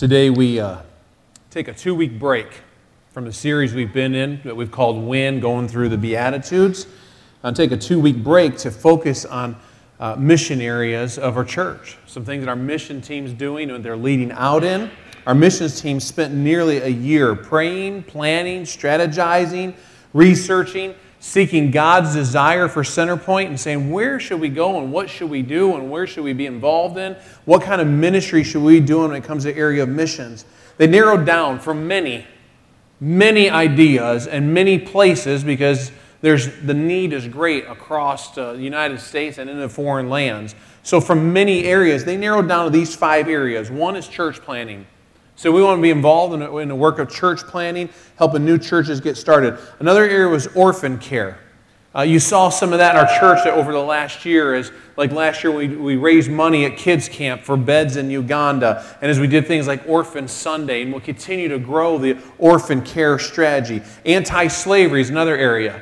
Today we uh, take a two week break from the series we've been in that we've called Win, going through the Beatitudes. I'll take a two week break to focus on uh, mission areas of our church. Some things that our mission team's doing and they're leading out in. Our missions team spent nearly a year praying, planning, strategizing, researching, seeking God's desire for center and saying, where should we go and what should we do and where should we be involved in? What kind of ministry should we do when it comes to area of missions? They narrowed down from many, many ideas and many places because there's, the need is great across the United States and in the foreign lands. So, from many areas, they narrowed down to these five areas. One is church planting. So we want to be involved in, in the work of church planting, helping new churches get started. Another area was orphan care. Uh, you saw some of that in our church over the last year. As like last year, we, we raised money at kids camp for beds in Uganda, and as we did things like Orphan Sunday, and we'll continue to grow the orphan care strategy. Anti-slavery is another area.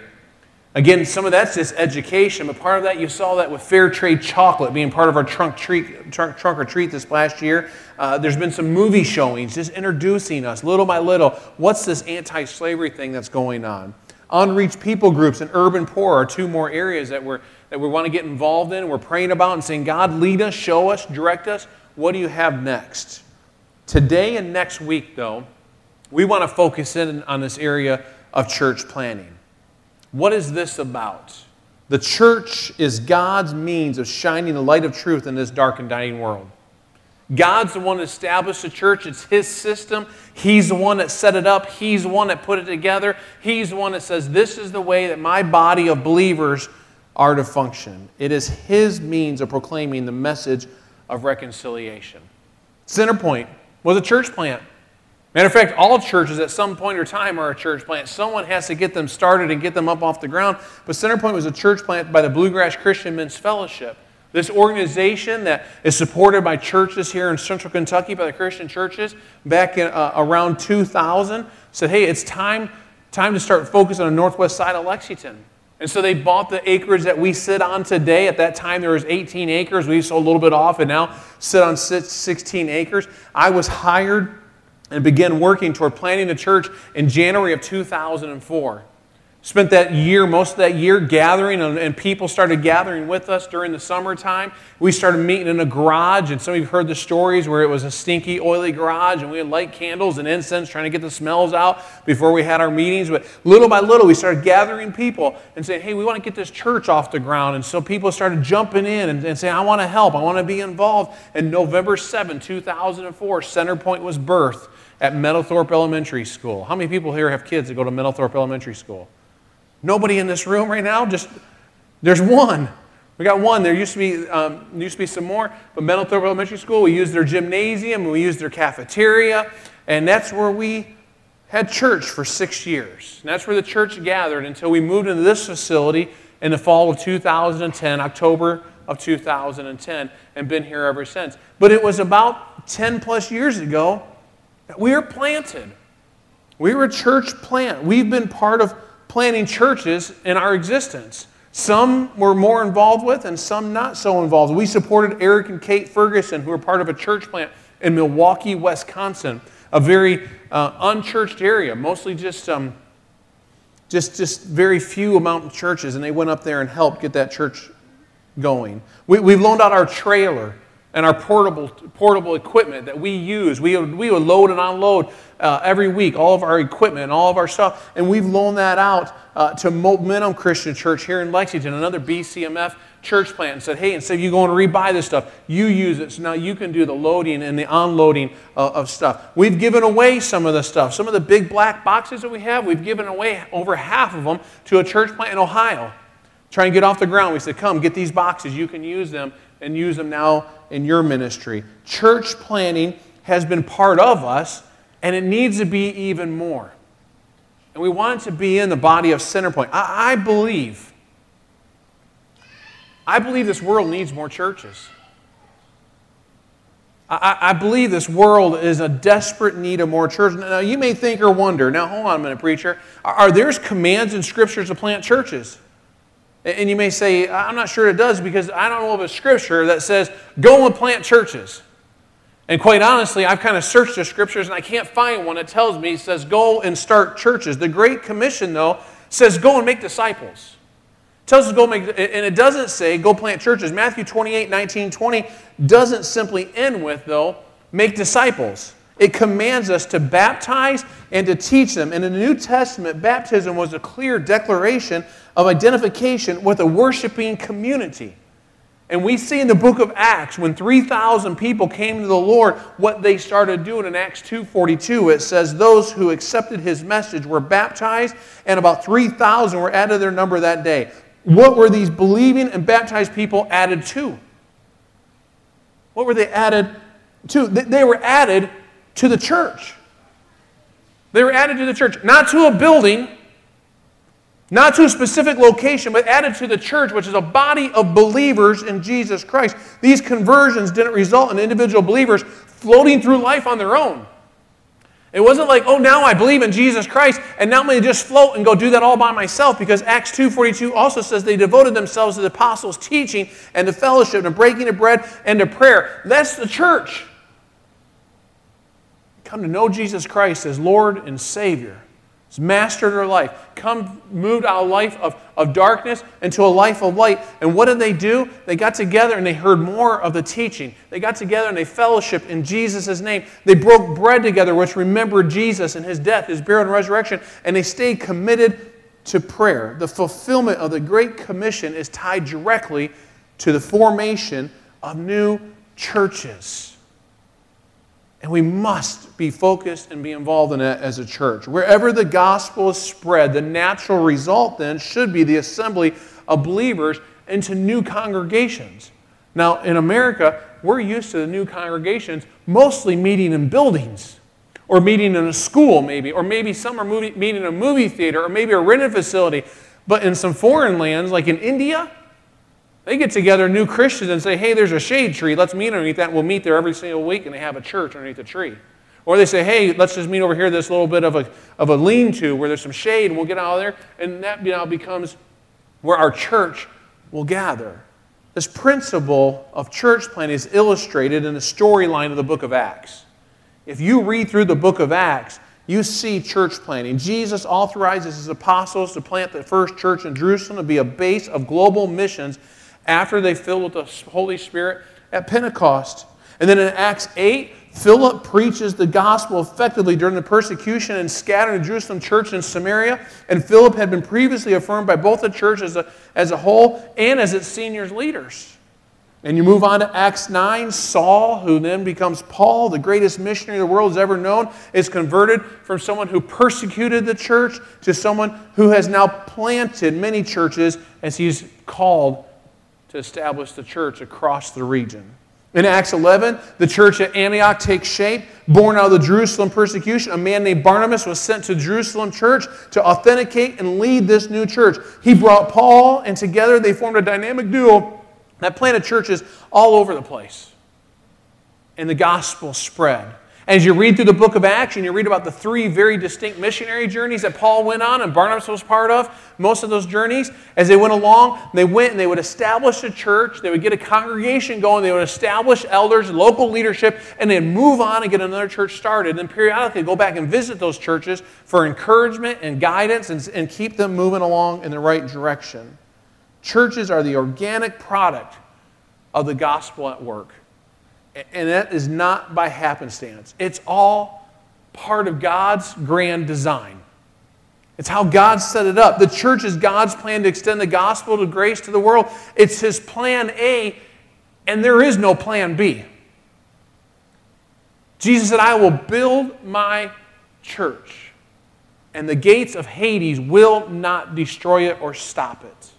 Again, some of that's just education, but part of that you saw that with fair trade chocolate being part of our trunk, treat, trunk, trunk or treat this last year. Uh, there's been some movie showings just introducing us little by little. What's this anti slavery thing that's going on? Unreached people groups and urban poor are two more areas that, we're, that we want to get involved in. We're praying about and saying, God, lead us, show us, direct us. What do you have next? Today and next week, though, we want to focus in on this area of church planting. What is this about? The church is God's means of shining the light of truth in this dark and dying world. God's the one that established the church. It's His system. He's the one that set it up. He's the one that put it together. He's the one that says, This is the way that my body of believers are to function. It is His means of proclaiming the message of reconciliation. Centerpoint was a church plant. Matter of fact, all churches at some point or time are a church plant. Someone has to get them started and get them up off the ground. But Centerpoint was a church plant by the Bluegrass Christian Men's Fellowship. This organization that is supported by churches here in central Kentucky, by the Christian churches, back in uh, around 2000, said, hey, it's time, time to start focusing on the northwest side of Lexington. And so they bought the acreage that we sit on today. At that time, there was 18 acres. We sold a little bit off and now sit on 16 acres. I was hired and began working toward planting the church in January of 2004. Spent that year, most of that year, gathering, and, and, people started gathering with us during the summertime. We started meeting in a garage, and some of you have heard the stories where it was a stinky, oily garage, and we had light candles and incense trying to get the smells out before we had our meetings. But little by little, we started gathering people and saying, hey, we want to get this church off the ground. And so people started jumping in and, and saying, I want to help, I want to be involved. And November 7, 2004, Centerpoint was birthed at Meadowthorpe Elementary School. How many people here have kids that go to Meadowthorpe Elementary School? Nobody in this room right now? Just there's one. We got one. There used to be um, used to be some more, but Meadowthorpe Elementary School. We used their gymnasium we used their cafeteria, and that's where we had church for six years. And that's where the church gathered until we moved into this facility in the fall of 2010, October of 2010, and been here ever since. But it was about 10 plus years ago we are planted. We were a church plant. We've been part of planting churches in our existence. Some were more involved with, and some not so involved. We supported Eric and Kate Ferguson, who were part of a church plant in Milwaukee, Wisconsin, a very uh, unchurched area, mostly just, um, just, just very few amount of churches, and they went up there and helped get that church going. We, we've loaned out our trailer and our portable, portable equipment that we use. We, we would load and unload uh, every week, all of our equipment and all of our stuff. And we've loaned that out uh, to Momentum Christian Church here in Lexington, another BCMF church plant, and said, hey, instead of you going to rebuy this stuff, you use it. So now you can do the loading and the unloading uh, of stuff. We've given away some of the stuff. Some of the big black boxes that we have, we've given away over half of them to a church plant in Ohio. Try and get off the ground. We said, come, get these boxes. You can use them and use them now in your ministry. Church planting has been part of us, and it needs to be even more. And we want to be in the body of Centerpoint. I, I believe, I believe this world needs more churches. I, I, believe this world is a desperate need of more churches. Now, you may think or wonder, now, hold on a minute, preacher. Are, are there commands in scriptures to plant churches? And you may say, I'm not sure it does because I don't know of a scripture that says, go and plant churches. And quite honestly, I've kind of searched the scriptures and I can't find one that tells me, says, go and start churches. The Great Commission, though, says, go and make disciples. It tells us go make, and it doesn't say, go plant churches. Matthew 28, 19, 20 doesn't simply end with, though, make disciples. It commands us to baptize and to teach them. And in the New Testament, baptism was a clear declaration of identification with a worshiping community. And we see in the book of Acts when 3,000 people came to the Lord, what they started doing in Acts 2:42. It says those who accepted his message were baptized, and about 3,000 were added to their number that day. What were these believing and baptized people added to? What were they added to? They were added to the church. They were added to the church, not to a building, not to a specific location, but added to the church, which is a body of believers in Jesus Christ. These conversions didn't result in individual believers floating through life on their own. It wasn't like, oh, now I believe in Jesus Christ, and now I'm going to just float and go do that all by myself, because Acts 2.42 also says they devoted themselves to the apostles' teaching and to fellowship and breaking of bread and to prayer. That's the church. Come to know Jesus Christ as Lord and Savior mastered their life, come moved our life of, of darkness into a life of light. And what did they do? They got together and they heard more of the teaching. They got together and they fellowship in Jesus' name. They broke bread together, which remembered Jesus and his death, his burial, and resurrection, and they stayed committed to prayer. The fulfillment of the Great Commission is tied directly to the formation of new churches. And we must be focused and be involved in it as a church. Wherever the gospel is spread, the natural result then should be the assembly of believers into new congregations. Now, in America, we're used to the new congregations mostly meeting in buildings or meeting in a school, maybe, or maybe some are movie, meeting in a movie theater or maybe a rented facility. But in some foreign lands, like in India, they get together, new Christians, and say, hey, there's a shade tree. Let's meet underneath that. We'll meet there every single week, and they have a church underneath the tree. Or they say, hey, let's just meet over here, this little bit of a, of a lean to where there's some shade, and we'll get out of there. And that now becomes where our church will gather. This principle of church planting is illustrated in the storyline of the book of Acts. If you read through the book of Acts, you see church planting. Jesus authorizes his apostles to plant the first church in Jerusalem to be a base of global missions after they filled with the Holy Spirit at Pentecost. And then in Acts 8, Philip preaches the gospel effectively during the persecution and scattered the Jerusalem church in Samaria. And Philip had been previously affirmed by both the church as a, as a whole and as its seniors leaders. And you move on to Acts 9. Saul, who then becomes Paul, the greatest missionary the world has ever known, is converted from someone who persecuted the church to someone who has now planted many churches as he's called to establish the church across the region. In Acts 11, the church at Antioch takes shape. Born out of the Jerusalem persecution, a man named Barnabas was sent to Jerusalem church to authenticate and lead this new church. He brought Paul, and together they formed a dynamic duo that planted churches all over the place. And the gospel spread. As you read through the book of Acts and you read about the three very distinct missionary journeys that Paul went on and Barnabas was part of, most of those journeys, as they went along, they went and they would establish a church, they would get a congregation going, they would establish elders, local leadership, and they'd move on and get another church started. And then periodically go back and visit those churches for encouragement and guidance and, and keep them moving along in the right direction. Churches are the organic product of the gospel at work. And that is not by happenstance. It's all part of God's grand design. It's how God set it up. The church is God's plan to extend the gospel of grace to the world. It's His plan A, and there is no plan B. Jesus said, I will build my church, and the gates of Hades will not destroy it or stop it.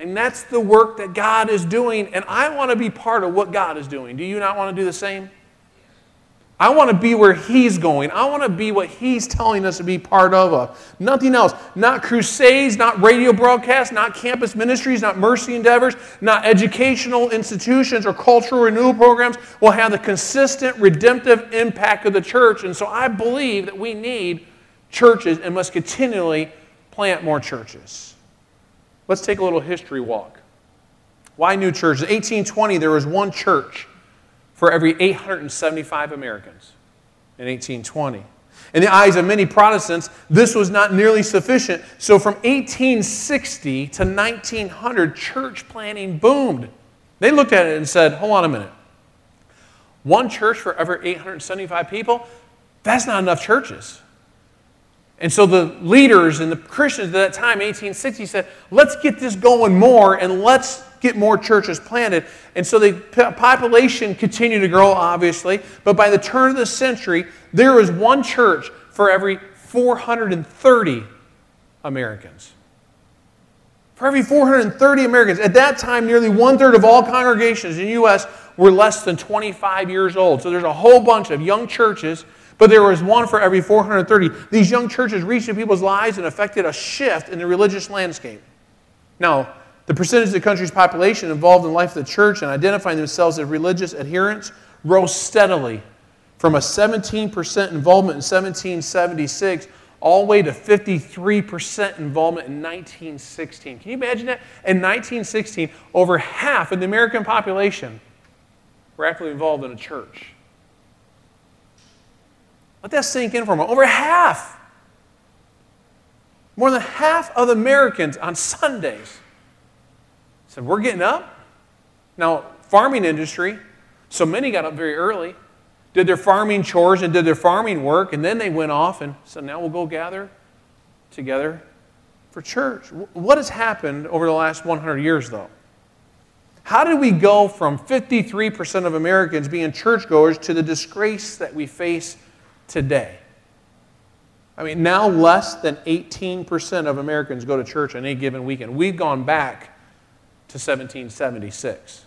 And that's the work that God is doing. And I want to be part of what God is doing. Do you not want to do the same? I want to be where He's going. I want to be what He's telling us to be part of. Uh, nothing else. Not crusades, not radio broadcasts, not campus ministries, not mercy endeavors, not educational institutions or cultural renewal programs will have the consistent redemptive impact of the church. And so I believe that we need churches and must continually plant more churches. Let's take a little history walk. Why new churches? In 1820, there was one church for every 875 Americans in 1820. In the eyes of many Protestants, this was not nearly sufficient. So from 1860 to 1900, church planting boomed. They looked at it and said, hold on a minute. One church for every 875 people? That's not enough churches. And so the leaders and the Christians at that time, 1860, said, let's get this going more and let's get more churches planted. And so the population continued to grow, obviously. But by the turn of the century, there was one church for every 430 Americans. For every 430 Americans. At that time, nearly one third of all congregations in the U.S. were less than 25 years old. So there's a whole bunch of young churches but there was one for every 430. These young churches reached people's lives and affected a shift in the religious landscape. Now, the percentage of the country's population involved in the life of the church and identifying themselves as religious adherents rose steadily from a 17% involvement in 1776 all the way to 53% involvement in 1916. Can you imagine that? In 1916, over half of the American population were actively involved in a church. Let that sink in for a moment. Over half, more than half of Americans on Sundays said, We're getting up. Now, farming industry, so many got up very early, did their farming chores and did their farming work, and then they went off and said, Now we'll go gather together for church. What has happened over the last 100 years, though? How did we go from 53% of Americans being churchgoers to the disgrace that we face today. I mean, now less than 18% of Americans go to church on any given weekend. We've gone back to 1776.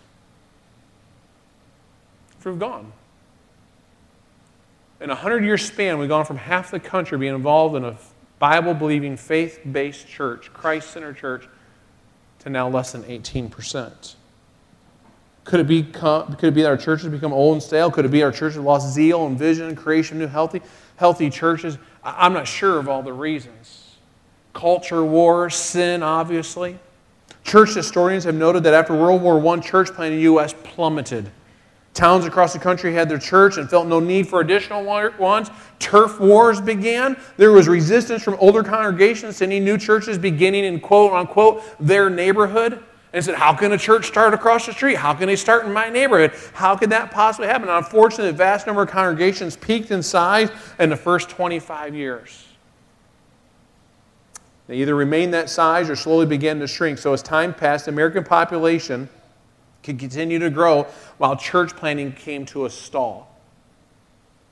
We've gone. In a 100 year span, we've gone from half the country being involved in a Bible believing, faith based church, Christ centered church, to now less than 18%. Could it, be, could it be that our churches become old and stale? Could it be our churches lost zeal and vision, and creation of new healthy, healthy churches? I'm not sure of all the reasons. Culture war, sin, obviously. Church historians have noted that after World War I, church planting in the U.S. plummeted. Towns across the country had their church and felt no need for additional ones. Turf wars began. There was resistance from older congregations to any new churches beginning in quote unquote their neighborhood and said, How can a church start across the street? How can they start in my neighborhood? How could that possibly happen? And unfortunately, a vast number of congregations peaked in size in the first 25 years. They either remained that size or slowly began to shrink. So as time passed, the American population could continue to grow while church planting came to a stall.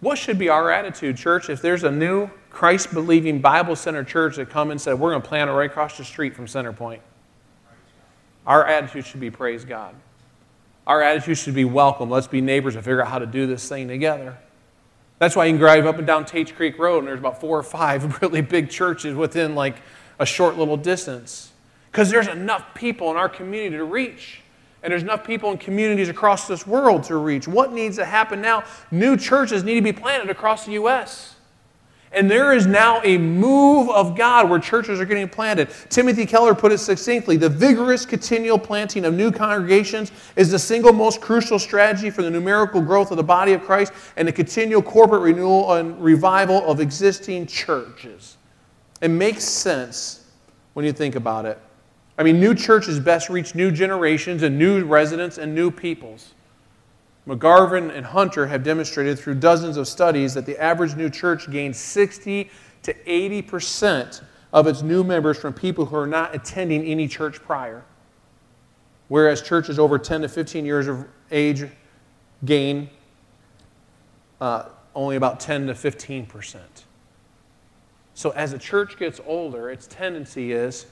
What should be our attitude, church, if there's a new Christ believing Bible centered church that come and said, We're going to plant it right across the street from Center Point? Our attitude should be praise God. Our attitude should be welcome. Let's be neighbors and figure out how to do this thing together. That's why you can drive up and down Tates Creek Road and there's about four or five really big churches within like a short little distance. Because there's enough people in our community to reach. And there's enough people in communities across this world to reach. What needs to happen now? New churches need to be planted across the U.S. And there is now a move of God where churches are getting planted. Timothy Keller put it succinctly the vigorous continual planting of new congregations is the single most crucial strategy for the numerical growth of the body of Christ and the continual corporate renewal and revival of existing churches. It makes sense when you think about it. I mean, new churches best reach new generations and new residents and new peoples. McGavran and Hunter have demonstrated through dozens of studies that the average new church gains 60 to 80% of its new members from people who are not attending any church prior. Whereas churches over 10 to 15 years of age gain uh, only about 10 to 15%. So as a church gets older, its tendency is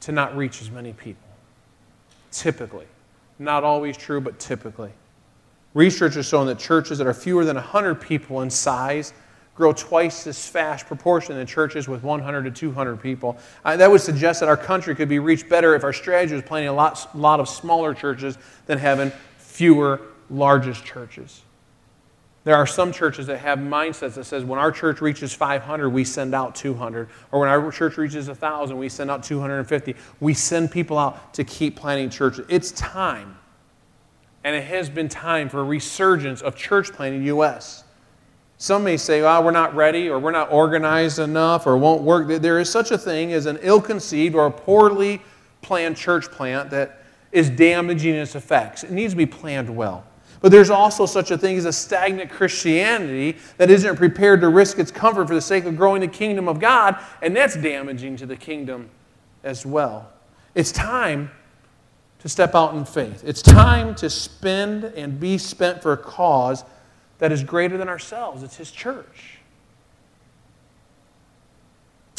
to not reach as many people. Typically. Not always true, but typically. Research has shown that churches that are fewer than 100 people in size grow twice as fast proportion than churches with 100 to 200 people. Uh, that would suggest that our country could be reached better if our strategy was planting a lot, lot of smaller churches than having fewer largest churches. There are some churches that have mindsets that says when our church reaches 500, we send out 200. Or when our church reaches 1,000, we send out 250. We send people out to keep planting churches. It's time And it has been time for a resurgence of church planting in the U.S. Some may say, oh, we're not ready or we're not organized enough or won't work. There is such a thing as an ill conceived or a poorly planned church plant that is damaging its effects. It needs to be planned well. But there's also such a thing as a stagnant Christianity that isn't prepared to risk its comfort for the sake of growing the kingdom of God, and that's damaging to the kingdom as well. It's time to step out in faith. It's time to spend and be spent for a cause that is greater than ourselves. It's His church.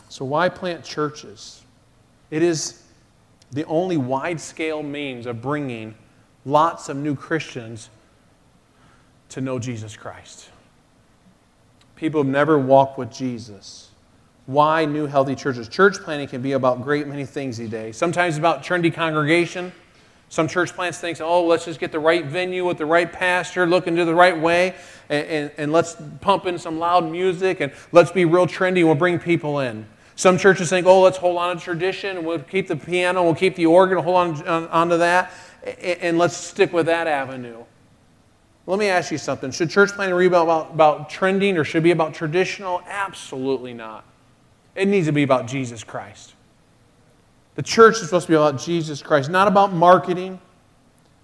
So, why plant churches? It is the only wide scale means of bringing lots of new Christians to know Jesus Christ. People have never walked with Jesus. Why new healthy churches? Church planting can be about great many things today. Sometimes about trendy congregation. Some church plants think, oh, let's just get the right venue with the right pastor, looking to the right way, and, and, and let's pump in some loud music and let's be real trendy and we'll bring people in. Some churches think, oh, let's hold on to tradition we'll keep the piano, we'll keep the organ, hold on, on, on to that, and, and let's stick with that avenue. Let me ask you something. Should church planting be about, about trending or should it be about traditional? Absolutely not. It needs to be about Jesus Christ. The church is supposed to be about Jesus Christ, not about marketing.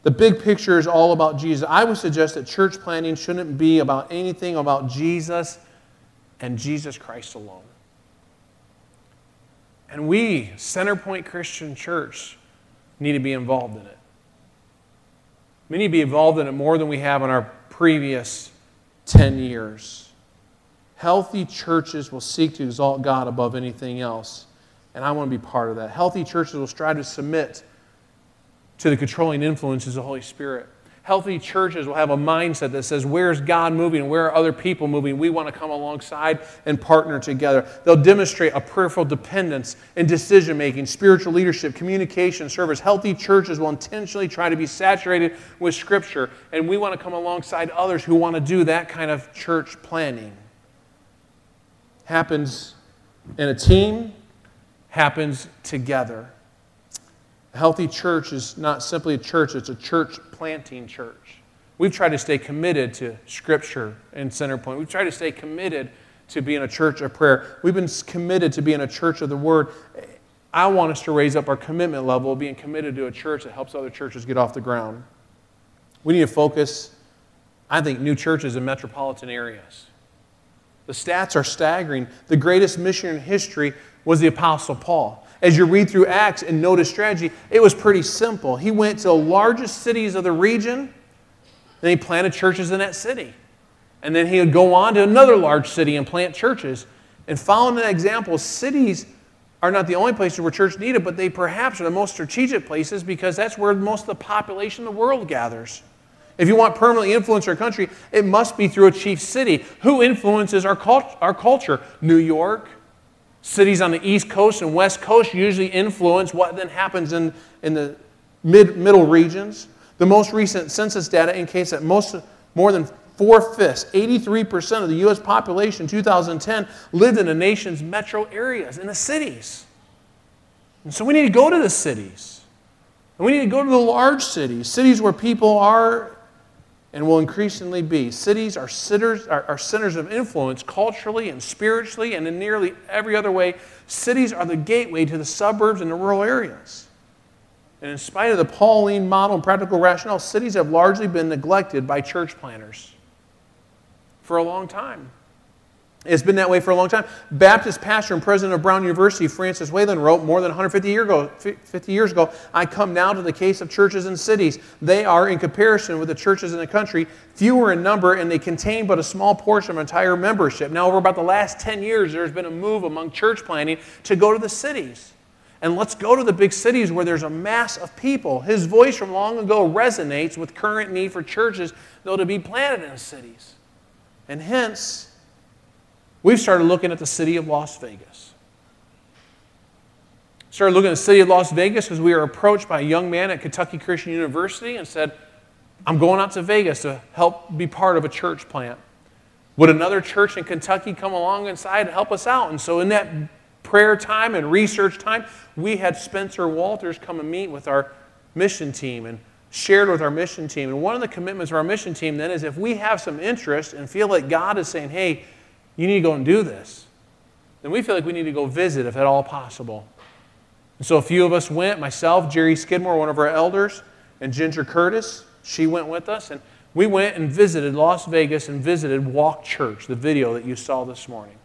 The big picture is all about Jesus. I would suggest that church planting shouldn't be about anything about Jesus and Jesus Christ alone. And we, Centerpoint Christian Church, need to be involved in it. We need to be involved in it more than we have in our previous 10 years. Healthy churches will seek to exalt God above anything else. And I want to be part of that. Healthy churches will strive to submit to the controlling influences of the Holy Spirit. Healthy churches will have a mindset that says, Where's God moving and where are other people moving? We want to come alongside and partner together. They'll demonstrate a prayerful dependence in decision making, spiritual leadership, communication, service. Healthy churches will intentionally try to be saturated with Scripture, and we want to come alongside others who want to do that kind of church planting. Happens in a team, happens together. A healthy church is not simply a church, it's a church planting church. We've tried to stay committed to Scripture and Centerpoint. We've tried to stay committed to being a church of prayer. We've been committed to being a church of the Word. I want us to raise up our commitment level of being committed to a church that helps other churches get off the ground. We need to focus, I think, new churches in metropolitan areas. The stats are staggering. The greatest mission in history was the Apostle Paul as you read through Acts and notice strategy, it was pretty simple. He went to the largest cities of the region, and he planted churches in that city. And then he would go on to another large city and plant churches. And following that example, cities are not the only places where church needed, but they perhaps are the most strategic places because that's where most of the population of the world gathers. If you want permanently influence our country, it must be through a chief city. Who influences our, cult- our culture? New York, Cities on the East Coast and West Coast usually influence what then happens in, in the mid, middle regions. The most recent census data indicates that most, more than four fifths, 83% of the U.S. population in 2010 lived in the nation's metro areas, in the cities. And so we need to go to the cities. And we need to go to the large cities, cities where people are and will increasingly be. Cities are, sitters, are, are centers of influence culturally and spiritually and in nearly every other way. Cities are the gateway to the suburbs and the rural areas. And in spite of the Pauline model and practical rationale, cities have largely been neglected by church planters for a long time. It's been that way for a long time. Baptist pastor and president of Brown University, Francis Wayland, wrote more than 150 year ago, 50 years ago I come now to the case of churches and cities. They are, in comparison with the churches in the country, fewer in number and they contain but a small portion of entire membership. Now, over about the last 10 years, there's been a move among church planting to go to the cities. And let's go to the big cities where there's a mass of people. His voice from long ago resonates with current need for churches, though, to be planted in cities. And hence, we've started looking at the city of Las Vegas. Started looking at the city of Las Vegas because we were approached by a young man at Kentucky Christian University and said, I'm going out to Vegas to help be part of a church plant. Would another church in Kentucky come along inside and help us out? And so, in that prayer time and research time, we had Spencer Walters come and meet with our mission team and shared with our mission team. And one of the commitments of our mission team then is if we have some interest and feel like God is saying, hey, you need to go and do this, then we feel like we need to go visit if at all possible. And so a few of us went, myself, Jerry Skidmore, one of our elders, and Ginger Curtis, she went with us. And we went and visited Las Vegas and visited Walk Church, the video that you saw this morning.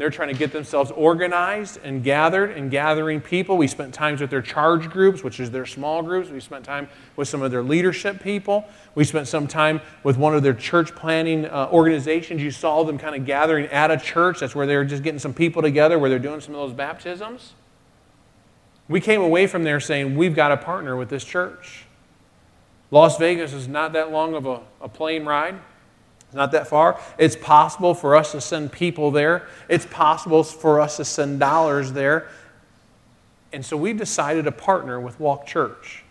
They're trying to get themselves organized and gathered and gathering people. We spent times with their charge groups, which is their small groups. We spent time with some of their leadership people. We spent some time with one of their church planting uh, organizations. You saw them kind of gathering at a church. That's where they were just getting some people together, where they're doing some of those baptisms. We came away from there saying, we've got to partner with this church. Las Vegas is not that long of a, a plane ride. It's not that far. It's possible for us to send people there. It's possible for us to send dollars there. And so we've decided to partner with Walk Church.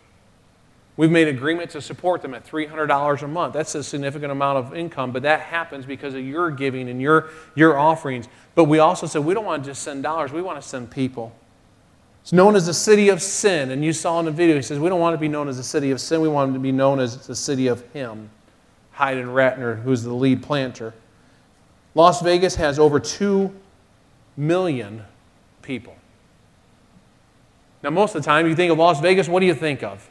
We've made agreement to support them at $300 a month. That's a significant amount of income, but that happens because of your giving and your, your offerings. But we also said we don't want to just send dollars, we want to send people. It's known as the city of sin. And you saw in the video, he says, we don't want to be known as the city of sin, we want to be known as the city of Him. Hayden Ratner, who's the lead planter. Las Vegas has over 2 million people. Now, most of the time, you think of Las Vegas, what do you think of?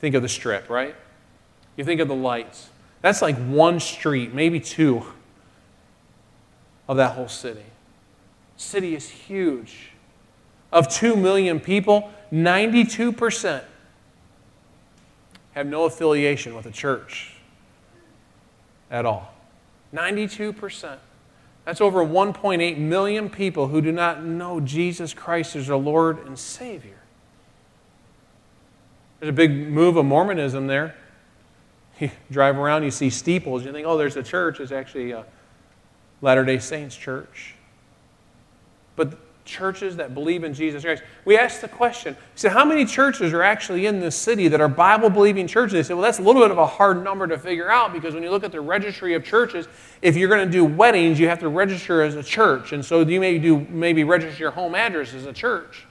Think of the strip, right? You think of the lights. That's like one street, maybe two, of that whole city. City is huge. Of 2 million people, 92% have no affiliation with a church at all. 92%. That's over 1.8 million people who do not know Jesus Christ as their Lord and Savior. There's a big move of Mormonism there. You drive around, you see steeples, you think, oh, there's a church. It's actually a Latter day Saints church. But churches that believe in Jesus Christ. We asked the question, he said, how many churches are actually in this city that are Bible believing churches? They said, well, that's a little bit of a hard number to figure out because when you look at the registry of churches, if you're going to do weddings, you have to register as a church. And so you may do maybe register your home address as a church.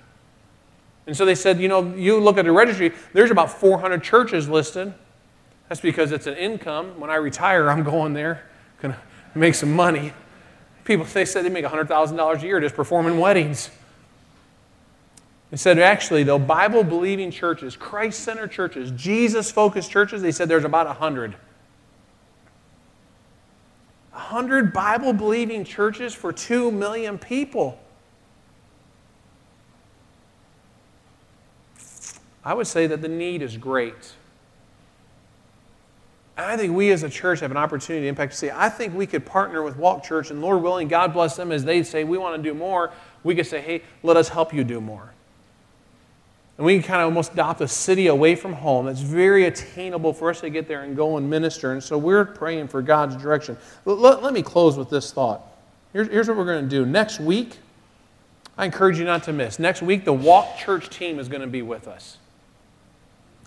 And so they said, you know, you look at the registry, there's about 400 churches listed. That's because it's an income. When I retire, I'm going there, going to make some money. People, they said they make $100,000 a year just performing weddings. They said, actually, though, Bible believing churches, Christ centered churches, Jesus focused churches, they said there's about 100. 100 Bible believing churches for 2 million people. I would say that the need is great. I think we as a church have an opportunity to impact say, I think we could partner with Walk Church, and Lord willing, God bless them as they say, we want to do more. We could say, hey, let us help you do more. And we can kind of almost adopt a city away from home that's very attainable for us to get there and go and minister. And so we're praying for God's direction. Let, let me close with this thought. Here's, here's what we're going to do. Next week, I encourage you not to miss. Next week, the Walk Church team is going to be with us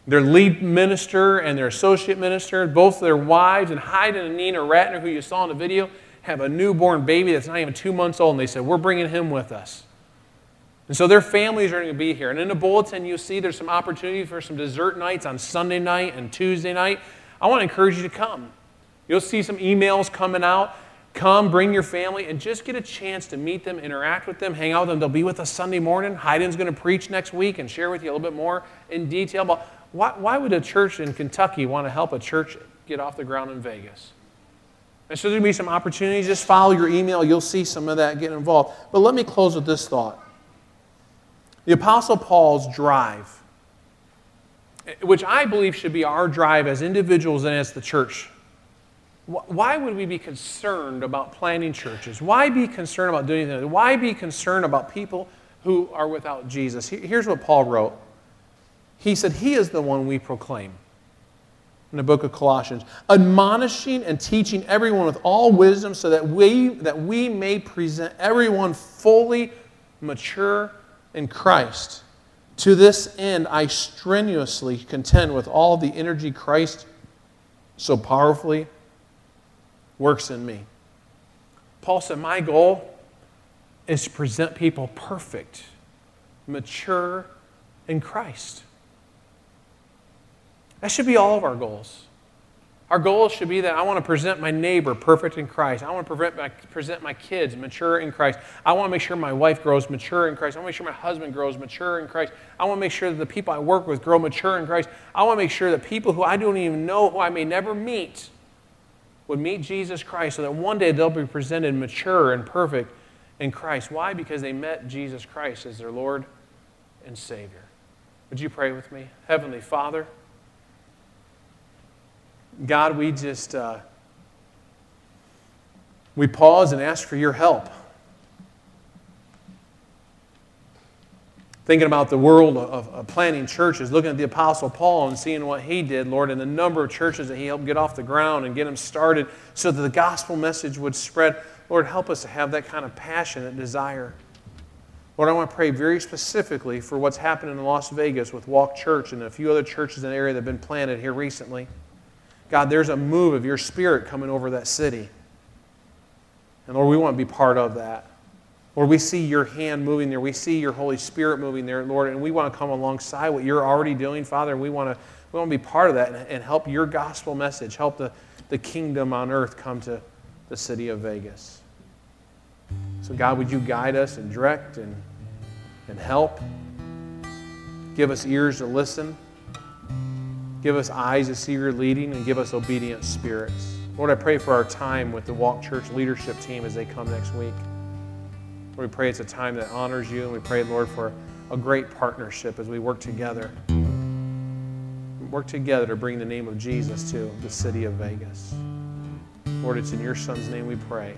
their lead minister and their associate minister, both their wives, and Hayden and Nina Ratner, who you saw in the video, have a newborn baby that's not even two months old. And they said, We're bringing him with us. And so their families are going to be here. And in the bulletin, you see there's some opportunity for some dessert nights on Sunday night and Tuesday night. I want to encourage you to come. You'll see some emails coming out. Come, bring your family, and just get a chance to meet them, interact with them, hang out with them. They'll be with us Sunday morning. Hayden's going to preach next week and share with you a little bit more in detail about why, why would a church in Kentucky want to help a church get off the ground in Vegas? And so there'll be some opportunities. Just follow your email. You'll see some of that get involved. But let me close with this thought. The Apostle Paul's drive, eh, which I believe should be our drive as individuals and as the church. Why would we be concerned about planting churches? Why be concerned about doing anything? Why be concerned about people who are without Jesus? Here's what Paul wrote he said, He is the one we proclaim in the book of Colossians, admonishing and teaching everyone with all wisdom so that we, that we may present everyone fully mature in Christ. To this end, I strenuously contend with all the energy Christ so powerfully works in me. Paul said, My goal is to present people perfect, mature in Christ. That should be all of our goals. Our goal should be that I want to present my neighbor perfect in Christ. I want to my, present my kids mature in Christ. I want to make sure my wife grows mature in Christ. I want to make sure my husband grows mature in Christ. I want to make sure that the people I work with grow mature in Christ. I want to make sure that people who I don't even know, who I may never meet, would meet Jesus Christ so that one day they'll be presented mature and perfect in Christ. Why? Because they met Jesus Christ as their Lord and Savior. Would you pray with me? Heavenly Father, God, we just uh, we pause and ask for your help. Thinking about the world of, of, planting churches, looking at the Apostle Paul and seeing what he did, Lord, and the number of churches that he helped get off the ground and get them started so that the gospel message would spread. Lord, help us to have that kind of passion and desire. Lord, I want to pray very specifically for what's happening in Las Vegas with Walk Church and a few other churches in the area that have been planted here recently. God, there's a move of your spirit coming over that city. And Lord, we want to be part of that. Lord, we see your hand moving there. We see your Holy Spirit moving there, Lord, and we want to come alongside what you're already doing, Father, and we want to, we want to be part of that and, and help your gospel message, help the, the kingdom on earth come to the city of Vegas. So, God, would you guide us and direct and, and help? Give us ears to listen. Give us eyes to see your leading and give us obedient spirits. Lord, I pray for our time with the Walk Church leadership team as they come next week. Lord, we pray it's a time that honors you, and we pray, Lord, for a great partnership as we work together. Work together to bring the name of Jesus to the city of Vegas. Lord, it's in your Son's name we pray.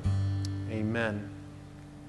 Amen.